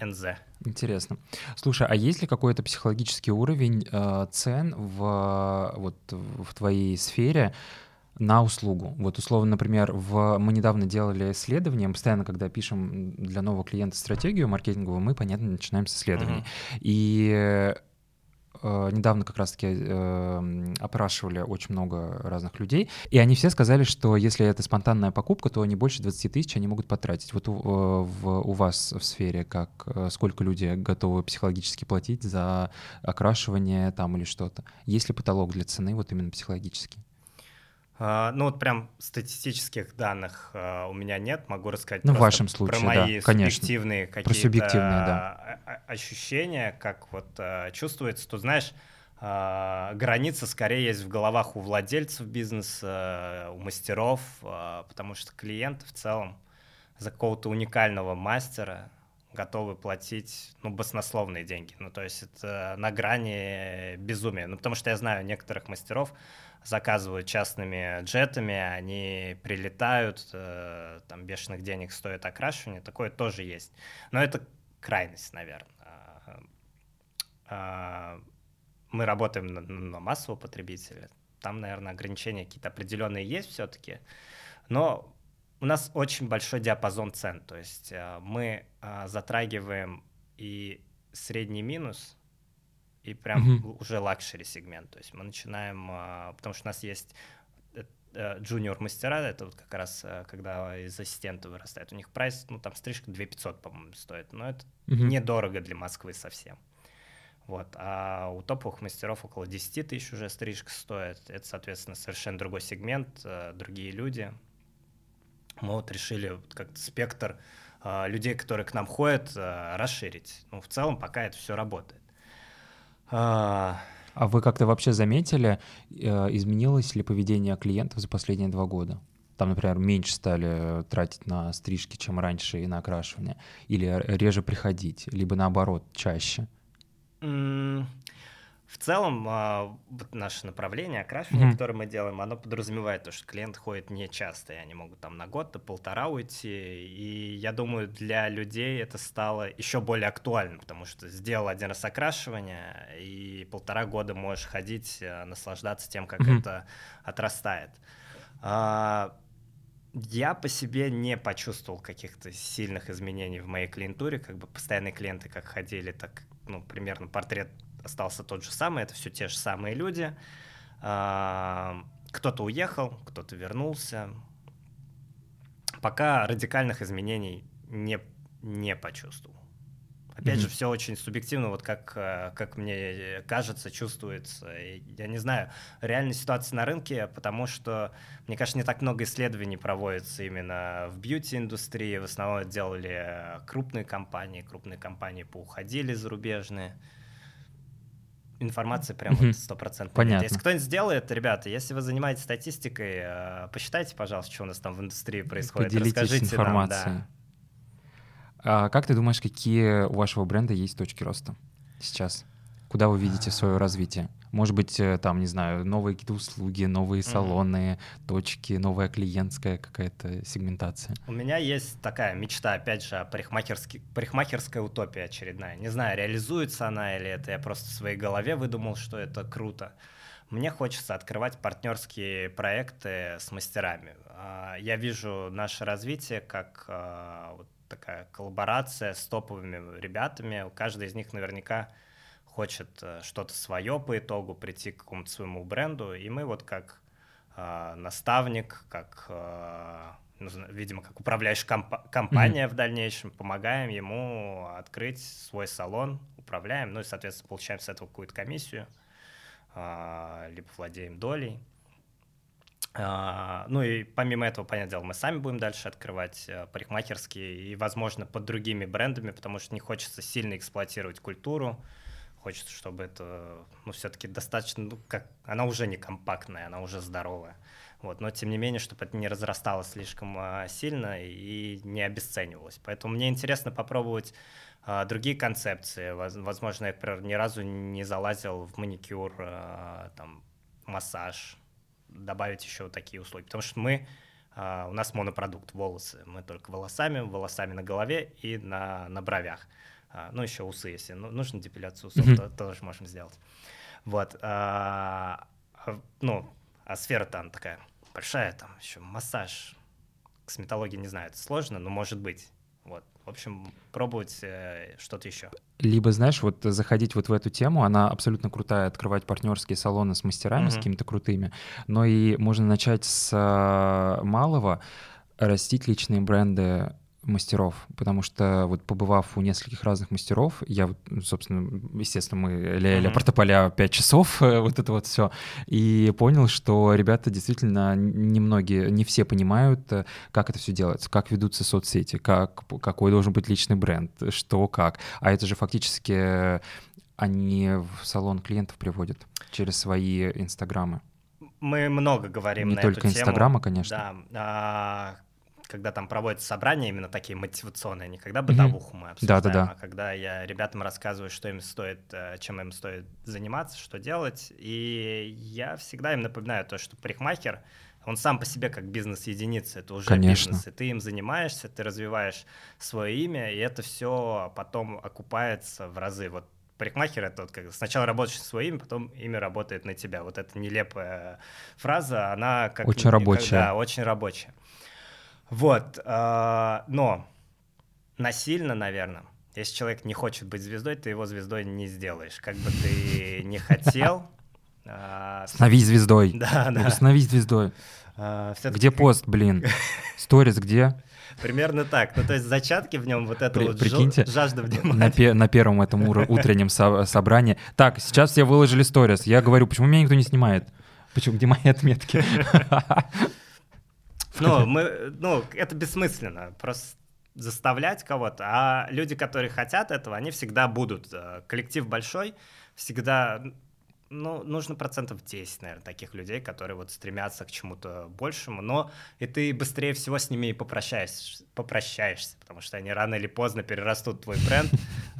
НЗ. Интересно. Слушай, а есть ли какой-то психологический уровень э, цен в, вот, в твоей сфере, на услугу. Вот условно, например, в... мы недавно делали исследование, постоянно, когда пишем для нового клиента стратегию маркетинговую, мы, понятно, начинаем с исследований. Uh-huh. И э, недавно как раз-таки э, опрашивали очень много разных людей, и они все сказали, что если это спонтанная покупка, то не больше 20 тысяч они могут потратить. Вот у, э, в, у вас в сфере как э, сколько люди готовы психологически платить за окрашивание там или что-то? Есть ли потолок для цены вот именно психологический? А, ну вот прям статистических данных а, у меня нет, могу рассказать ну, в вашем случае, про мои да, конечно. субъективные какие-то субъективные, да. ощущения, как вот а, чувствуется. Тут знаешь, граница скорее есть в головах у владельцев бизнеса, у мастеров, потому что клиенты в целом за какого-то уникального мастера готовы платить, ну, баснословные деньги. Ну, то есть это на грани безумия. Ну, потому что я знаю некоторых мастеров, заказывают частными джетами, они прилетают, э, там бешеных денег стоит окрашивание, такое тоже есть. Но это крайность, наверное. А, а, мы работаем на, на массового потребителя, там, наверное, ограничения какие-то определенные есть все-таки, но у нас очень большой диапазон цен, то есть э, мы э, затрагиваем и средний минус, и прям mm-hmm. уже luxury сегмент, то есть мы начинаем, э, потому что у нас есть junior мастера, это вот как раз когда из ассистента вырастает, у них прайс, ну там стрижка 2500, по-моему, стоит, но это mm-hmm. недорого для Москвы совсем. Вот. А у топовых мастеров около 10 тысяч уже стрижка стоит. Это, соответственно, совершенно другой сегмент, другие люди мы вот решили как-то спектр э, людей, которые к нам ходят, э, расширить. Ну, в целом пока это все работает. А... а вы как-то вообще заметили, э, изменилось ли поведение клиентов за последние два года? Там, например, меньше стали тратить на стрижки, чем раньше, и на окрашивание, или реже приходить, либо наоборот, чаще? Mm. В целом, а, вот наше направление окрашивания, mm-hmm. которое мы делаем, оно подразумевает то, что клиент ходит не часто, и они могут там на год, до полтора уйти. И я думаю, для людей это стало еще более актуально, потому что сделал один раз окрашивание, и полтора года можешь ходить, э, наслаждаться тем, как mm-hmm. это отрастает. А, я по себе не почувствовал каких-то сильных изменений в моей клиентуре, как бы постоянные клиенты как ходили, так ну, примерно портрет остался тот же самый, это все те же самые люди. Кто-то уехал, кто-то вернулся. Пока радикальных изменений не, не почувствовал. Опять mm-hmm. же, все очень субъективно, вот как, э, как мне кажется, чувствуется. Я не знаю реальной ситуации на рынке, потому что, мне кажется, не так много исследований проводится именно в бьюти-индустрии. В основном это делали крупные компании, крупные компании поуходили зарубежные информация прям стопроцентно. Понятно. Если кто-нибудь сделает, ребята, если вы занимаетесь статистикой, э, посчитайте, пожалуйста, что у нас там в индустрии происходит. Поделитесь Расскажите информацией. Нам, да. а как ты думаешь, какие у вашего бренда есть точки роста сейчас? Куда вы видите свое развитие? Может быть, э, там, не знаю, новые какие-то услуги, новые салоны, mm-hmm. точки, новая клиентская какая-то сегментация. У меня есть такая мечта, опять же, парикмахерский, парикмахерская утопия очередная. Не знаю, реализуется она или это я просто в своей голове выдумал, что это круто. Мне хочется открывать партнерские проекты с мастерами. А, я вижу наше развитие как а, вот такая коллаборация с топовыми ребятами. Каждый из них наверняка хочет э, что-то свое по итогу, прийти к какому-то своему бренду, и мы вот как э, наставник, как, э, видимо, как управляющая комп- компания mm-hmm. в дальнейшем, помогаем ему открыть свой салон, управляем, ну и, соответственно, получаем с этого какую-то комиссию, э, либо владеем долей. Uh, ну и помимо этого, понятное дело, мы сами будем дальше открывать uh, парикмахерские и, возможно, под другими брендами, потому что не хочется сильно эксплуатировать культуру, Хочется, чтобы это, ну, все-таки достаточно, ну, как, она уже не компактная, она уже здоровая. Вот, но тем не менее, чтобы это не разрасталось слишком а, сильно и не обесценивалось. Поэтому мне интересно попробовать а, другие концепции. Возможно, я, например, ни разу не залазил в маникюр, а, там, массаж, добавить еще такие услуги. Потому что мы, а, у нас монопродукт, волосы. Мы только волосами, волосами на голове и на, на бровях. А, ну, еще усы, если ну, нужно депиляцию усов, mm-hmm. то, тоже можем сделать. Вот. А, а, ну, а сфера там такая большая, там еще массаж, косметология, не знаю, это сложно, но может быть. Вот. В общем, пробовать э, что-то еще. Либо, знаешь, вот заходить вот в эту тему, она абсолютно крутая, открывать партнерские салоны с мастерами, mm-hmm. с какими-то крутыми, но и можно начать с э, малого, растить личные бренды мастеров, потому что вот побывав у нескольких разных мастеров, я, собственно, естественно, мы ля-ля портополя 5 часов, вот это вот все, и понял, что ребята действительно немногие, не все понимают, как это все делается, как ведутся соцсети, как, какой должен быть личный бренд, что, как. А это же фактически они в салон клиентов приводят через свои инстаграмы. Мы много говорим не на только эту инстаграма, конечно. Да, а, когда там проводятся собрания именно такие мотивационные, не когда бытовуху мы обсуждаем, да, да, да. а когда я ребятам рассказываю, что им стоит, э, чем им стоит заниматься, что делать, и я всегда им напоминаю то, что парикмахер, он сам по себе как бизнес-единица, это уже Конечно. бизнес, и ты им занимаешься, ты развиваешь свое имя, и это все потом окупается в разы. Вот парикмахер это вот как сначала работаешь на свое имя, потом имя работает на тебя. Вот эта нелепая фраза, она как очень рабочая. Да, очень рабочая. Вот, э, но насильно, наверное, если человек не хочет быть звездой, ты его звездой не сделаешь. Как бы ты не хотел. Э, становись звездой. Да, да. Становись звездой. Э, где пост, блин? Сторис где? Примерно так. Ну, то есть зачатки в нем вот это При, вот прикиньте, жажда внимания. На, пе- на первом этом утреннем со- собрании. Так, сейчас все выложили сторис. Я говорю, почему меня никто не снимает? Почему? Где мои отметки? Ну, мы, ну, это бессмысленно. Просто заставлять кого-то, а люди, которые хотят этого, они всегда будут. Э, коллектив большой, всегда ну, нужно процентов 10, наверное, таких людей, которые вот стремятся к чему-то большему, но и ты быстрее всего с ними и попрощаешься, попрощаешься потому что они рано или поздно перерастут твой бренд,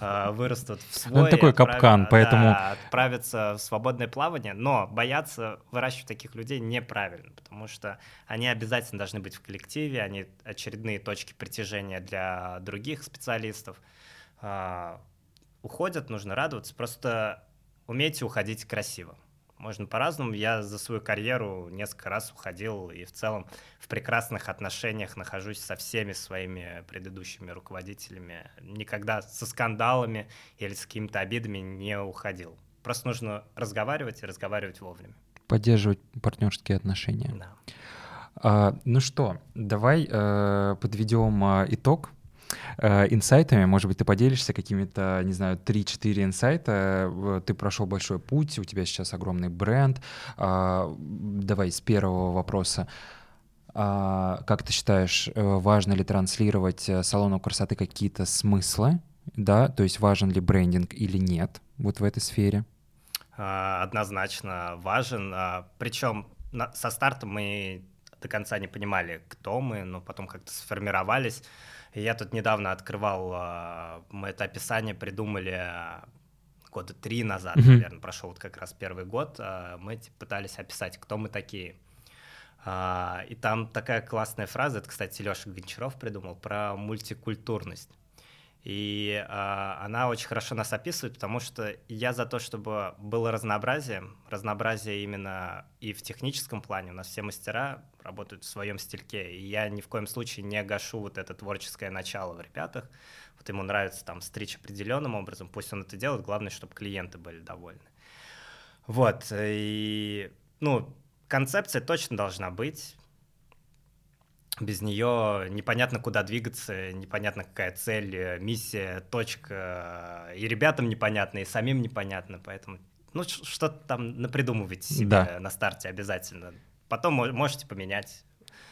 вырастут в свой. Это такой капкан, поэтому... отправятся в свободное плавание, но бояться выращивать таких людей неправильно, потому что они обязательно должны быть в коллективе, они очередные точки притяжения для других специалистов. А, уходят, нужно радоваться, просто умейте уходить красиво. Можно по-разному. Я за свою карьеру несколько раз уходил и в целом в прекрасных отношениях нахожусь со всеми своими предыдущими руководителями. Никогда со скандалами или с какими-то обидами не уходил. Просто нужно разговаривать и разговаривать вовремя. Поддерживать партнерские отношения. Да. А, ну что, давай э, подведем э, итог Э, инсайтами. Может быть, ты поделишься какими-то, не знаю, 3-4 инсайта. Ты прошел большой путь, у тебя сейчас огромный бренд. А, давай с первого вопроса. А, как ты считаешь, э, важно ли транслировать э, салону красоты какие-то смыслы? Да, то есть важен ли брендинг или нет вот в этой сфере? А, однозначно важен. Причем со старта мы до конца не понимали, кто мы, но потом как-то сформировались. Я тут недавно открывал, а, мы это описание придумали а, года три назад, mm-hmm. наверное, прошел вот как раз первый год, а, мы типа, пытались описать, кто мы такие. И там такая классная фраза, это, кстати, Леша Гончаров придумал, про мультикультурность. И э, она очень хорошо нас описывает, потому что я за то, чтобы было разнообразие, разнообразие именно и в техническом плане. У нас все мастера работают в своем стильке, и я ни в коем случае не гашу вот это творческое начало в ребятах. Вот ему нравится там стричь определенным образом, пусть он это делает, главное, чтобы клиенты были довольны. Вот, и, ну, концепция точно должна быть, без нее непонятно, куда двигаться, непонятно, какая цель, миссия, точка. И ребятам непонятно, и самим непонятно. Поэтому ну, что-то там напридумывайте себе да. на старте обязательно. Потом можете поменять.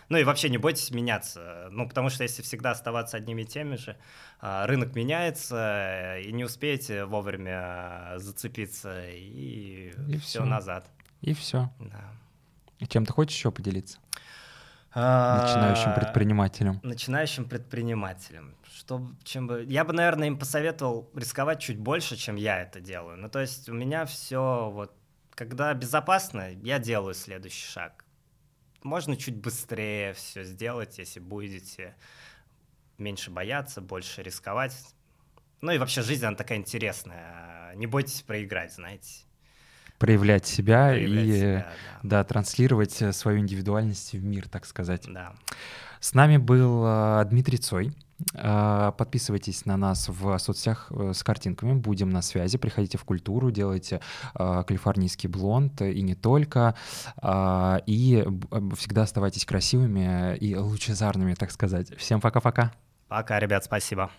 Ну и вообще не бойтесь меняться. Ну, потому что если всегда оставаться одними и теми же, а, рынок меняется, и не успеете вовремя зацепиться, и, и все, все назад. И все. Да. Чем ты хочешь еще поделиться? Начинающим а, предпринимателям. Начинающим предпринимателям. Что, чем бы... Я бы, наверное, им посоветовал рисковать чуть больше, чем я это делаю. Ну, то есть у меня все вот... Когда безопасно, я делаю следующий шаг. Можно чуть быстрее все сделать, если будете меньше бояться, больше рисковать. Ну и вообще жизнь, она такая интересная. Не бойтесь проиграть, знаете проявлять себя проявлять и себя, да. да, транслировать э, свою индивидуальность в мир, так сказать. Да. С нами был э, Дмитрий Цой. Э, подписывайтесь на нас в соцсетях с картинками, будем на связи, приходите в культуру, делайте калифорнийский блонд и не только, и всегда оставайтесь красивыми и лучезарными, так сказать. Всем пока-пока. Пока, ребят, спасибо.